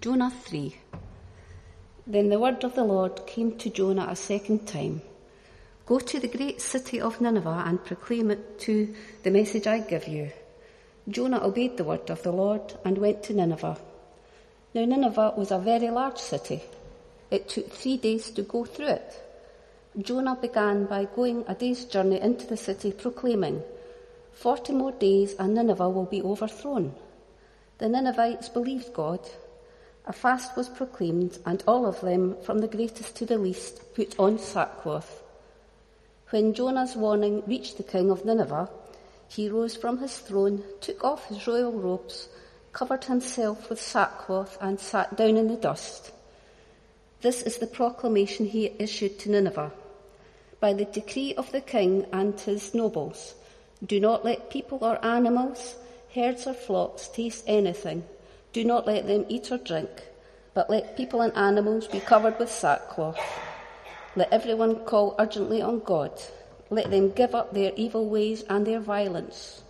Jonah 3. Then the word of the Lord came to Jonah a second time Go to the great city of Nineveh and proclaim it to the message I give you. Jonah obeyed the word of the Lord and went to Nineveh. Now, Nineveh was a very large city. It took three days to go through it. Jonah began by going a day's journey into the city, proclaiming, Forty more days and Nineveh will be overthrown. The Ninevites believed God. A fast was proclaimed, and all of them, from the greatest to the least, put on sackcloth. When Jonah's warning reached the king of Nineveh, he rose from his throne, took off his royal robes, covered himself with sackcloth, and sat down in the dust. This is the proclamation he issued to Nineveh. By the decree of the king and his nobles, do not let people or animals, herds or flocks taste anything. Do not let them eat or drink, but let people and animals be covered with sackcloth. Let everyone call urgently on God. Let them give up their evil ways and their violence.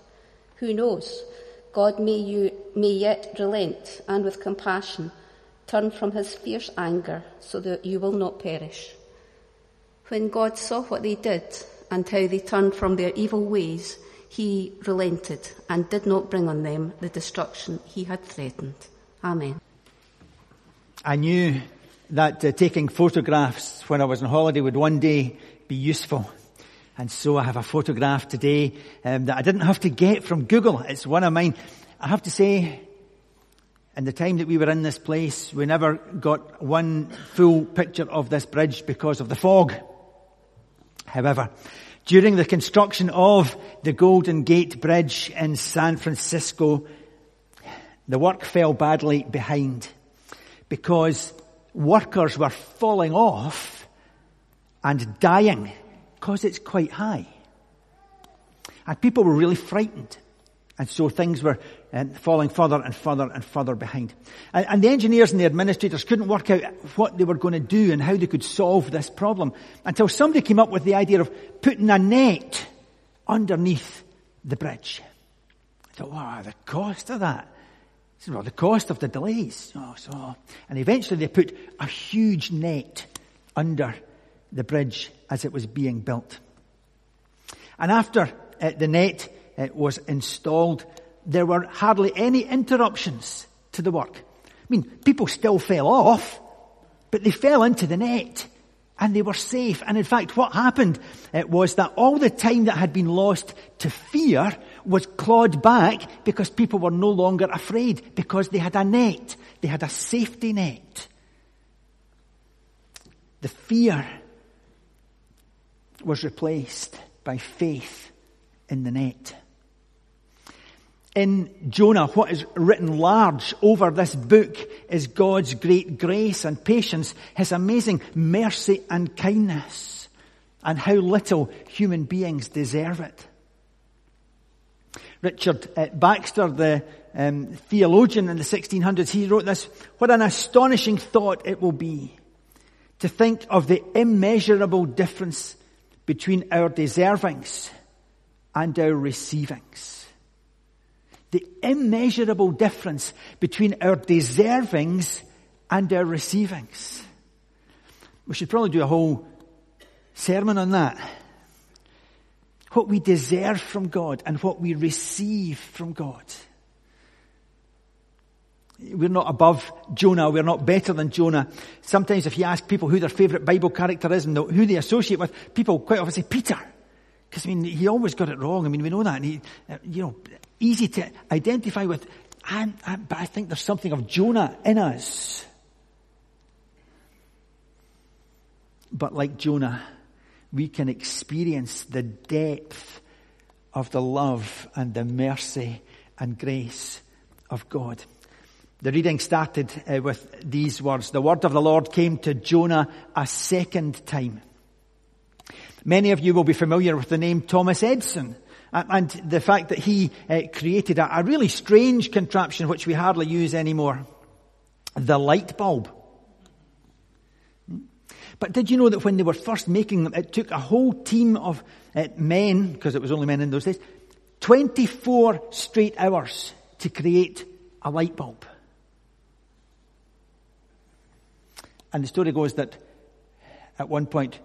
Who knows? God may, you, may yet relent and with compassion turn from his fierce anger so that you will not perish. When God saw what they did and how they turned from their evil ways, he relented and did not bring on them the destruction he had threatened. Amen. I knew that uh, taking photographs when I was on holiday would one day be useful. And so I have a photograph today um, that I didn't have to get from Google. It's one of mine. I have to say, in the time that we were in this place, we never got one full picture of this bridge because of the fog. However, during the construction of the Golden Gate Bridge in San Francisco, the work fell badly behind because workers were falling off and dying because it's quite high. And people were really frightened. And so things were um, falling further and further and further behind. And, and, the engineers and the administrators couldn't work out what they were going to do and how they could solve this problem until somebody came up with the idea of putting a net underneath the bridge. I thought, wow, the cost of that. I said, well, the cost of the delays. Oh, so, and eventually they put a huge net under the bridge as it was being built. And after uh, the net was installed, there were hardly any interruptions to the work. I mean, people still fell off, but they fell into the net and they were safe. And in fact, what happened uh, was that all the time that had been lost to fear was clawed back because people were no longer afraid because they had a net. They had a safety net. The fear was replaced by faith in the net in Jonah, what is written large over this book is God's great grace and patience, His amazing mercy and kindness, and how little human beings deserve it. Richard uh, Baxter, the um, theologian in the 1600s, he wrote this, what an astonishing thought it will be to think of the immeasurable difference between our deservings and our receivings the immeasurable difference between our deservings and our receivings. We should probably do a whole sermon on that. What we deserve from God and what we receive from God. We're not above Jonah. We're not better than Jonah. Sometimes if you ask people who their favourite Bible character is and who they associate with, people quite often say Peter. Because I mean, he always got it wrong. I mean, we know that. And he, you know, easy to identify with. I'm, I'm, but I think there's something of Jonah in us. But like Jonah, we can experience the depth of the love and the mercy and grace of God. The reading started uh, with these words. The word of the Lord came to Jonah a second time. Many of you will be familiar with the name Thomas Edison and the fact that he uh, created a, really strange contraption which we hardly use anymore. The light bulb. But did you know that when they were first making them, it took a whole team of uh, men, because it was only men in those days, 24 straight hours to create a light bulb. And the story goes that at one point,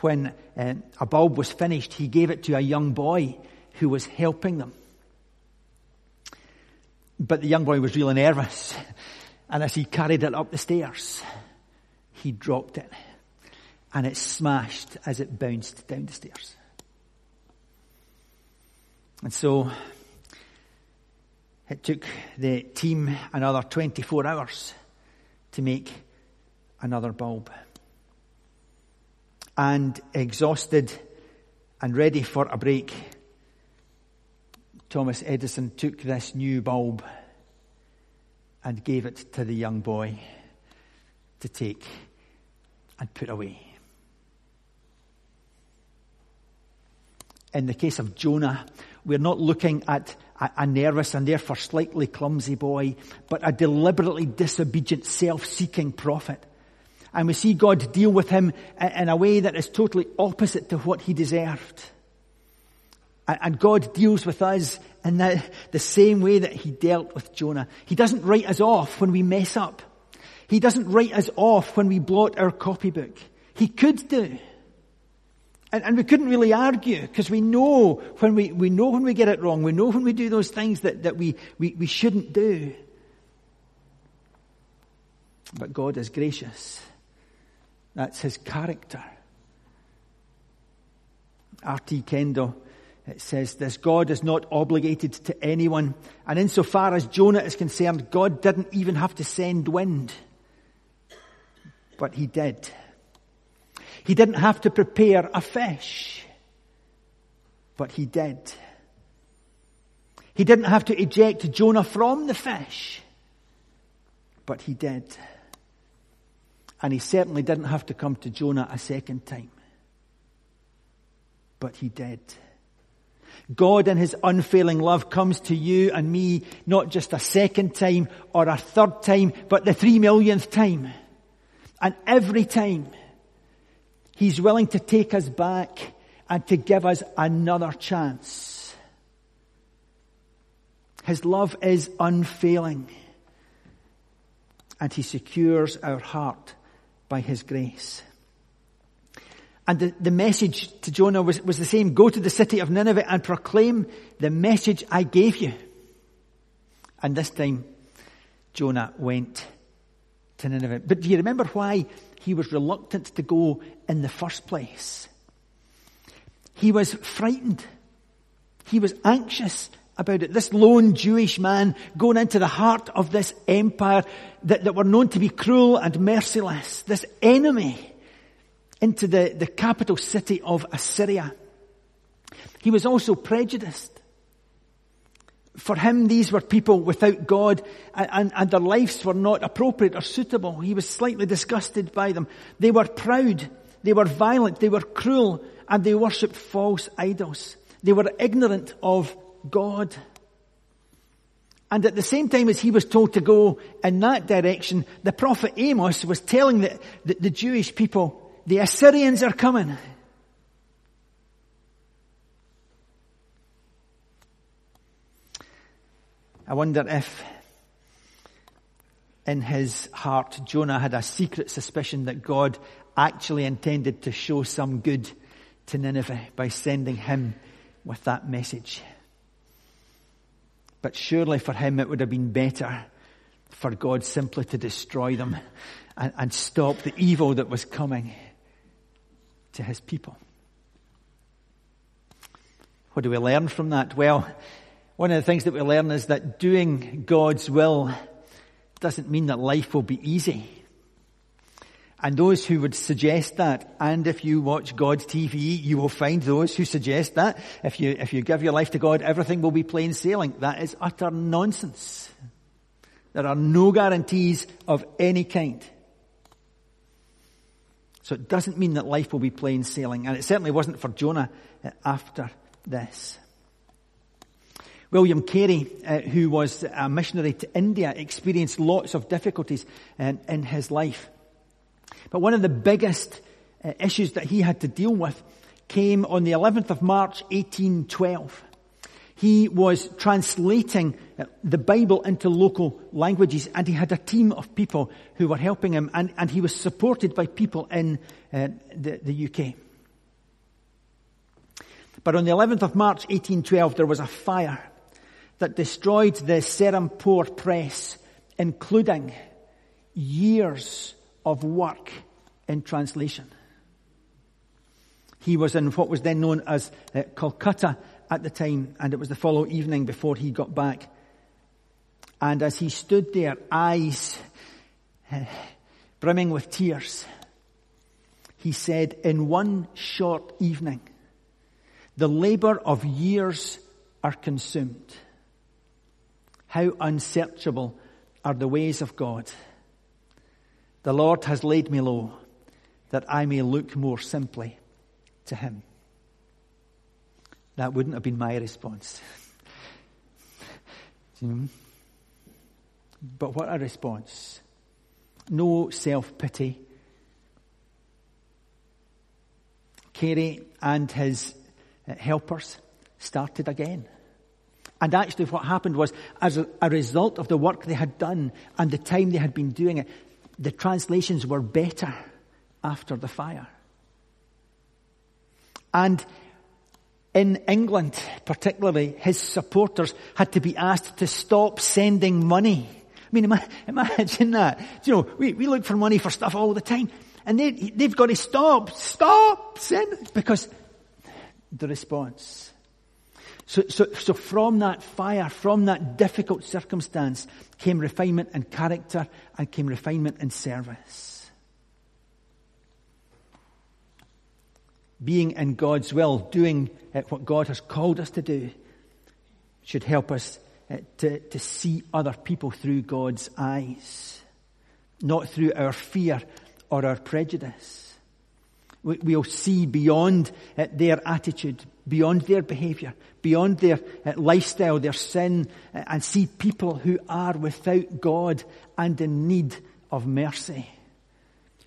when uh, a bulb was finished, he gave it to a young boy who was helping them. But the young boy was really nervous. And as he carried it up the stairs, he dropped it. And it smashed as it bounced down the stairs. And so it took the team another 24 hours to make another bulb. And exhausted and ready for a break, Thomas Edison took this new bulb and gave it to the young boy to take and put away. In the case of Jonah, we're not looking at a, nervous and therefore slightly clumsy boy, but a deliberately disobedient, self-seeking prophet. And we see God deal with him in a way that is totally opposite to what he deserved. And God deals with us in the, the same way that he dealt with Jonah. He doesn't write us off when we mess up. He doesn't write us off when we blot our copybook. He could do. And, and we couldn't really argue because we know when we, we know when we get it wrong. We know when we do those things that, that we, we, we shouldn't do. But God is gracious. That's his character. R.T. Kendall it says this God is not obligated to anyone. And insofar as Jonah is concerned, God didn't even have to send wind. But he did. He didn't have to prepare a fish, but he did. He didn't have to eject Jonah from the fish, but he did. And he certainly didn't have to come to Jonah a second time, but he did. God in his unfailing love comes to you and me not just a second time or a third time, but the three millionth time. And every time He's willing to take us back and to give us another chance. His love is unfailing and he secures our heart by his grace. And the, the message to Jonah was, was the same. Go to the city of Nineveh and proclaim the message I gave you. And this time, Jonah went to Nineveh. But do you remember why he was reluctant to go in the first place. He was frightened. He was anxious about it. This lone Jewish man going into the heart of this empire that, that were known to be cruel and merciless. This enemy into the, the capital city of Assyria. He was also prejudiced. For him, these were people without God and, and, their lives were not appropriate or suitable. He was slightly disgusted by them. They were proud. They were violent. They were cruel and they worshipped false idols. They were ignorant of God. And at the same time as he was told to go in that direction, the prophet Amos was telling the, the, the Jewish people, the Assyrians are coming. I wonder if in his heart Jonah had a secret suspicion that God actually intended to show some good to Nineveh by sending him with that message. But surely for him it would have been better for God simply to destroy them and, and stop the evil that was coming to his people. What do we learn from that? Well, one of the things that we learn is that doing God's will doesn't mean that life will be easy. And those who would suggest that, and if you watch God's TV, you will find those who suggest that. If you, if you give your life to God, everything will be plain sailing. That is utter nonsense. There are no guarantees of any kind. So it doesn't mean that life will be plain sailing. And it certainly wasn't for Jonah after this. William Carey, uh, who was a missionary to India, experienced lots of difficulties in, in his life. But one of the biggest uh, issues that he had to deal with came on the 11th of March 1812. He was translating uh, the Bible into local languages and he had a team of people who were helping him and, and he was supported by people in uh, the, the UK. But on the 11th of March 1812 there was a fire that destroyed the Serampore press, including years of work in translation. He was in what was then known as uh, Calcutta at the time, and it was the following evening before he got back. And as he stood there, eyes brimming with tears, he said, in one short evening, the labor of years are consumed. How unsearchable are the ways of God. The Lord has laid me low that I may look more simply to Him. That wouldn't have been my response. but what a response. No self pity. Carey and his uh, helpers started again. And actually what happened was, as a, result of the work they had done and the time they had been doing it, the translations were better after the fire. And in England, particularly, his supporters had to be asked to stop sending money. I mean, imagine that. You know, we, we look for money for stuff all the time. And they, they've got to stop, stop, sending, because the response. So, so, so from that fire, from that difficult circumstance, came refinement in character and came refinement in service. Being in God's will, doing uh, what God has called us to do, should help us uh, to, to see other people through God's eyes, not through our fear or our prejudice. We, we'll see beyond uh, their attitude, beyond their behavior, beyond their lifestyle, their sin, and see people who are without God and in need of mercy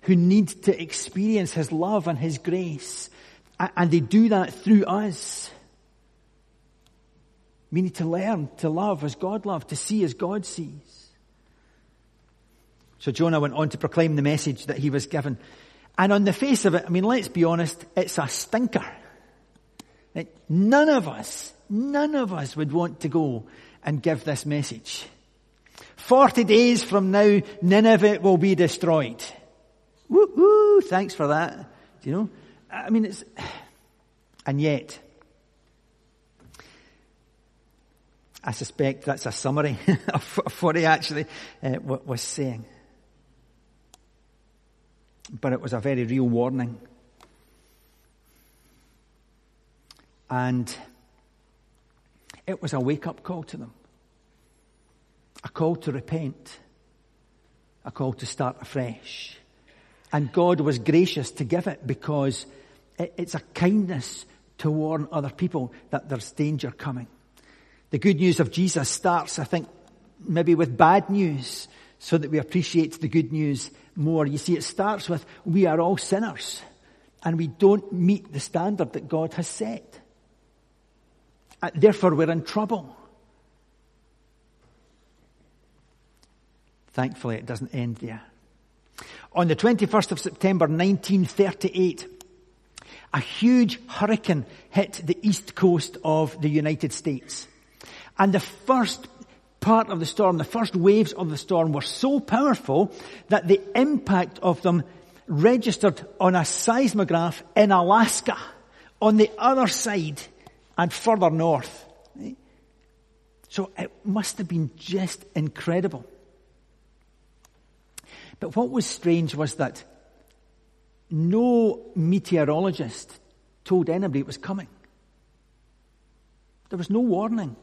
who need to experience His love and His grace and they do that through us. We need to learn to love as God loved, to see as God sees. So Jonah went on to proclaim the message that he was given. And on the face of it, I mean, let's be honest, it's a stinker. None of us, none of us would want to go and give this message. Forty days from now, Nineveh will be destroyed. Woo thanks for that. Do you know? I mean, it's, and yet, I suspect that's a summary of what he actually uh, was saying. But it was a very real warning. And it was a wake up call to them. A call to repent. A call to start afresh. And God was gracious to give it because it's a kindness to warn other people that there's danger coming. The good news of Jesus starts, I think, maybe with bad news so that we appreciate the good news more. You see, it starts with we are all sinners and we don't meet the standard that God has set. Uh, therefore, we're in trouble. Thankfully, it doesn't end there. On the 21st of September 1938, a huge hurricane hit the east coast of the United States. And the first part of the storm, the first waves of the storm were so powerful that the impact of them registered on a seismograph in Alaska on the other side and further north. So it must have been just incredible. But what was strange was that no meteorologist told anybody it was coming. There was no warning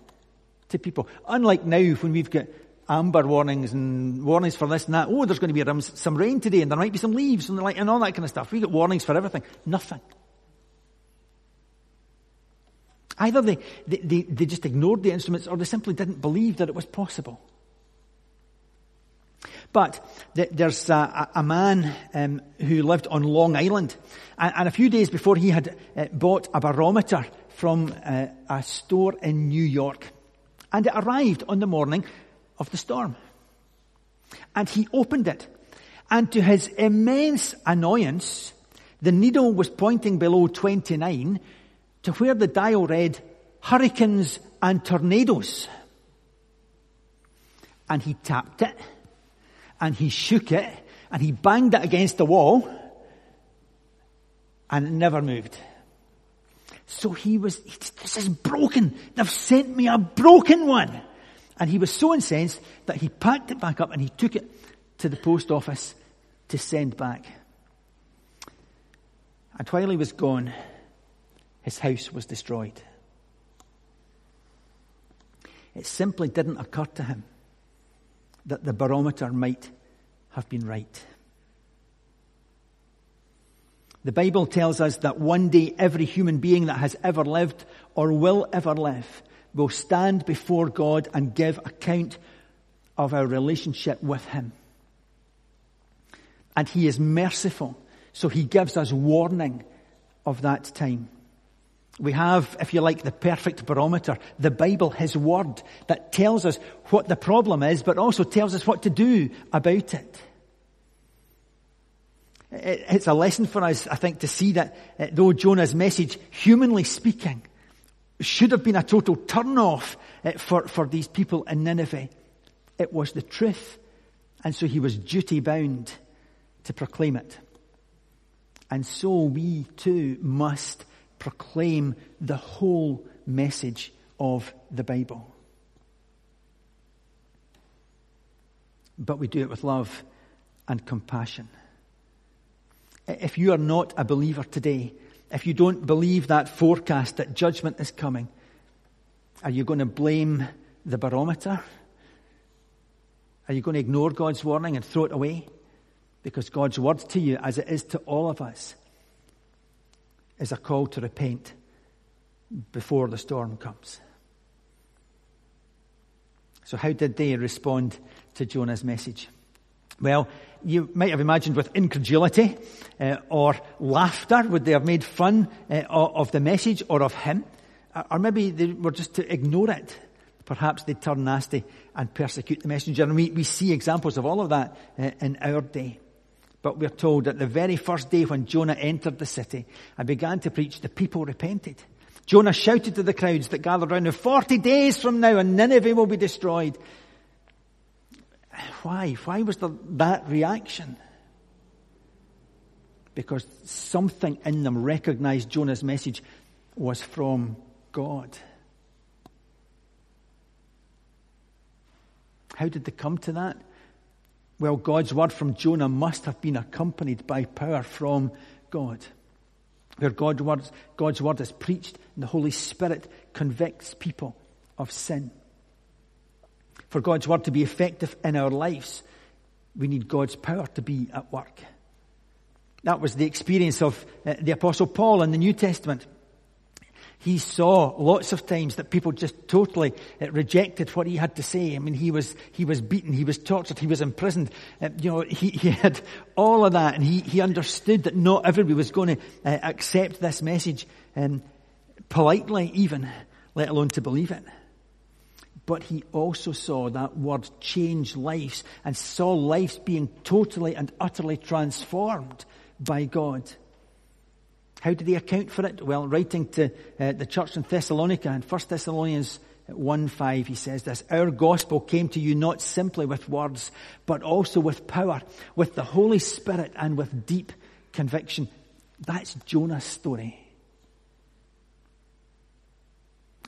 to people. Unlike now when we've got amber warnings and warnings for this and that. Oh, there's going to be some rain today and there might be some leaves and, like, and all that kind of stuff. We get warnings for everything. Nothing. Either they, they, they just ignored the instruments or they simply didn't believe that it was possible. But there's a, a man um, who lived on Long Island, and, and, a few days before he had uh, bought a barometer from uh, a store in New York. And it arrived on the morning of the storm. And he opened it. And to his immense annoyance, the needle was pointing below 29 to where the dial read hurricanes and tornadoes. And he tapped it and he shook it and he banged it against the wall and it never moved. So he was, this is broken. They've sent me a broken one. And he was so incensed that he packed it back up and he took it to the post office to send back. And while he was gone, his house was destroyed. It simply didn't occur to him that the barometer might have been right. The Bible tells us that one day every human being that has ever lived or will ever live will stand before God and give account of our relationship with Him. And He is merciful, so He gives us warning of that time. We have, if you like, the perfect barometer, the Bible, His Word, that tells us what the problem is, but also tells us what to do about it. It's a lesson for us, I think, to see that uh, though Jonah's message, humanly speaking, should have been a total turn off uh, for, for these people in Nineveh, it was the truth. And so he was duty bound to proclaim it. And so we too must proclaim the whole message of the Bible. But we do it with love and compassion. If you are not a believer today, if you don't believe that forecast that judgment is coming, are you going to blame the barometer? Are you going to ignore God's warning and throw it away? Because God's word to you, as it is to all of us, is a call to repent before the storm comes. So, how did they respond to Jonah's message? Well, you might have imagined with incredulity uh, or laughter. Would they have made fun uh, of the message or of him? Uh, or maybe they were just to ignore it. Perhaps they turn nasty and persecute the messenger. And we, we see examples of all of that uh, in our day. But we're told that the very first day when Jonah entered the city and began to preach, the people repented. Jonah shouted to the crowds that gathered around him, 40 days from now and Nineveh will be destroyed. Why? Why was there that reaction? Because something in them recognized Jonah's message was from God. How did they come to that? Well, God's word from Jonah must have been accompanied by power from God. Where God's word, God's word is preached and the Holy Spirit convicts people of sin. For God's word to be effective in our lives, we need God's power to be at work. That was the experience of uh, the apostle Paul in the New Testament. He saw lots of times that people just totally uh, rejected what he had to say. I mean, he was, he was beaten, he was tortured, he was imprisoned. Uh, you know, he, he had all of that and he, he understood that not everybody was going to uh, accept this message, um, politely even, let alone to believe it but he also saw that word change lives and saw lives being totally and utterly transformed by God. How do they account for it? Well, writing to uh, the church in Thessalonica in 1 Thessalonians 1 5, he says this Our gospel came to you not simply with words, but also with power, with the Holy Spirit, and with deep conviction. That's Jonah's story.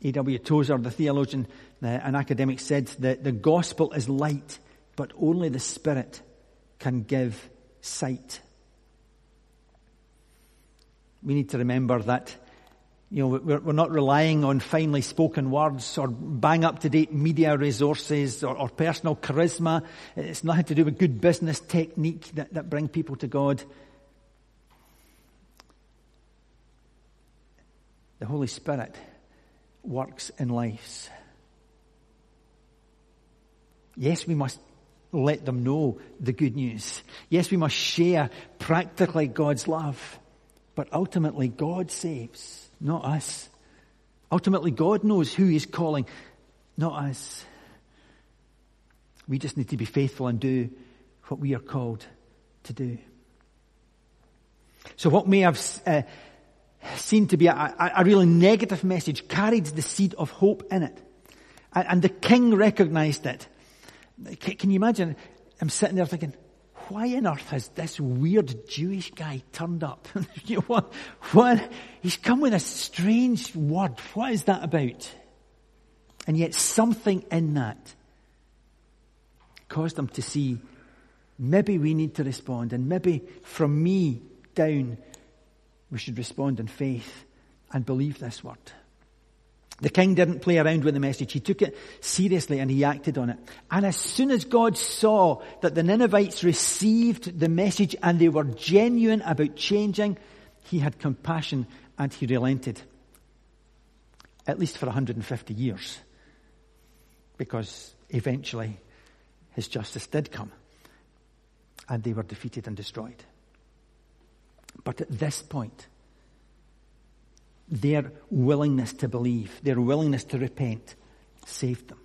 A.W. Tozer, the theologian and academic, said that the gospel is light, but only the Spirit can give sight. We need to remember that you know, we're, we're, not relying on finely spoken words or bang up to date media resources or, or, personal charisma. It's nothing to do with good business technique that, that bring people to God. The Holy Spirit works in lives. Yes, we must let them know the good news. Yes, we must share practically God's love. But ultimately, God saves, not us. Ultimately, God knows who He's calling, not us. We just need to be faithful and do what we are called to do. So what may have uh, seemed to be a, a, really negative message carried the seed of hope in it. And, and the king recognized it. Can you imagine I'm sitting there thinking, why on earth has this weird Jewish guy turned up? you know, what, what, he's come with a strange word. What is that about? And yet something in that caused him to see maybe we need to respond and maybe from me down we should respond in faith and believe this word. The king didn't play around with the message. He took it seriously and he acted on it. And as soon as God saw that the Ninevites received the message and they were genuine about changing, he had compassion and he relented. At least for 150 years. Because eventually his justice did come. And they were defeated and destroyed. But at this point, their willingness to believe, their willingness to repent, saved them.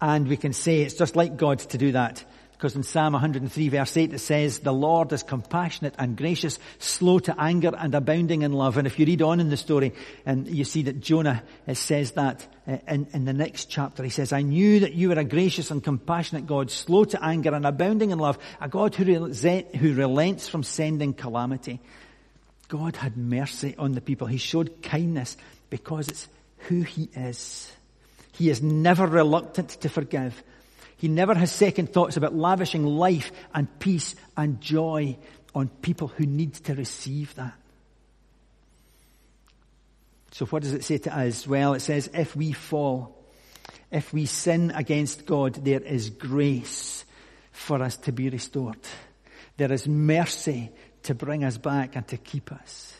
And we can say it's just like God to do that. Because in Psalm 103 verse 8 it says, the Lord is compassionate and gracious, slow to anger and abounding in love. And if you read on in the story, and you see that Jonah says that uh, in, in the next chapter, he says, I knew that you were a gracious and compassionate God, slow to anger and abounding in love, a God who, who relents from sending calamity. God had mercy on the people. He showed kindness because it's who He is. He is never reluctant to forgive. He never has second thoughts about lavishing life and peace and joy on people who need to receive that. So what does it say to us? Well, it says, if we fall, if we sin against God, there is grace for us to be restored. There is mercy to bring us back and to keep us.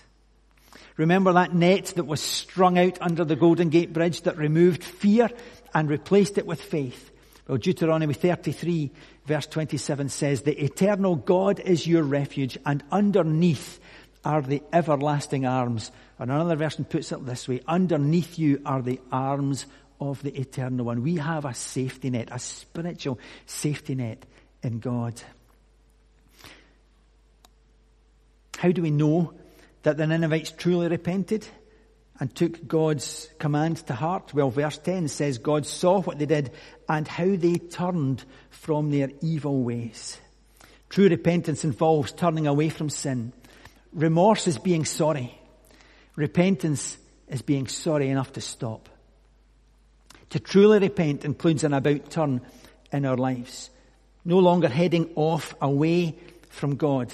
Remember that net that was strung out under the Golden Gate Bridge that removed fear and replaced it with faith? Well, Deuteronomy 33 verse 27 says, the eternal God is your refuge and underneath are the everlasting arms. And another version puts it this way, underneath you are the arms of the eternal one. We have a safety net, a spiritual safety net in God. How do we know that the Ninevites truly repented and took God's command to heart? Well, verse 10 says God saw what they did and how they turned from their evil ways. True repentance involves turning away from sin. Remorse is being sorry. Repentance is being sorry enough to stop. To truly repent includes an about turn in our lives. No longer heading off away from God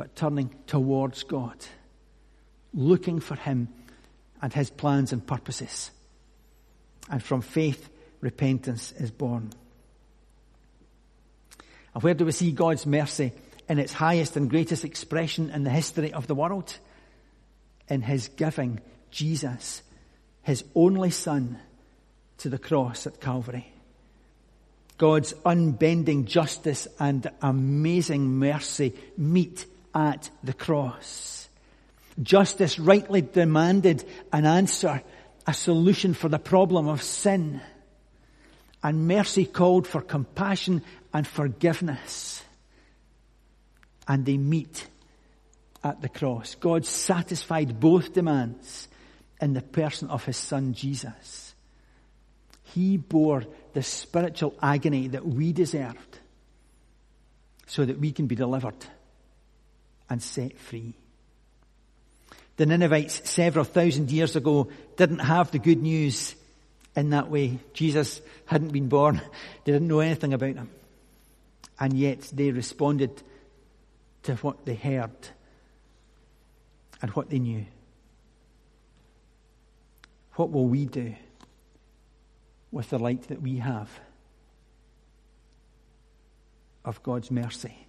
but turning towards God, looking for Him and His plans and purposes. And from faith, repentance is born. And where do we see God's mercy in its highest and greatest expression in the history of the world? In His giving Jesus, His only Son, to the cross at Calvary. God's unbending justice and amazing mercy meet at the cross. Justice rightly demanded an answer, a solution for the problem of sin. And mercy called for compassion and forgiveness. And they meet at the cross. God satisfied both demands in the person of his son Jesus. He bore the spiritual agony that we deserved so that we can be delivered and set free. The Ninevites several thousand years ago didn't have the good news in that way. Jesus hadn't been born. They didn't know anything about him. And yet they responded to what they heard and what they knew. What will we do with the light that we have of God's mercy?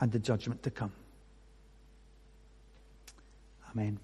And the judgment to come. Amen.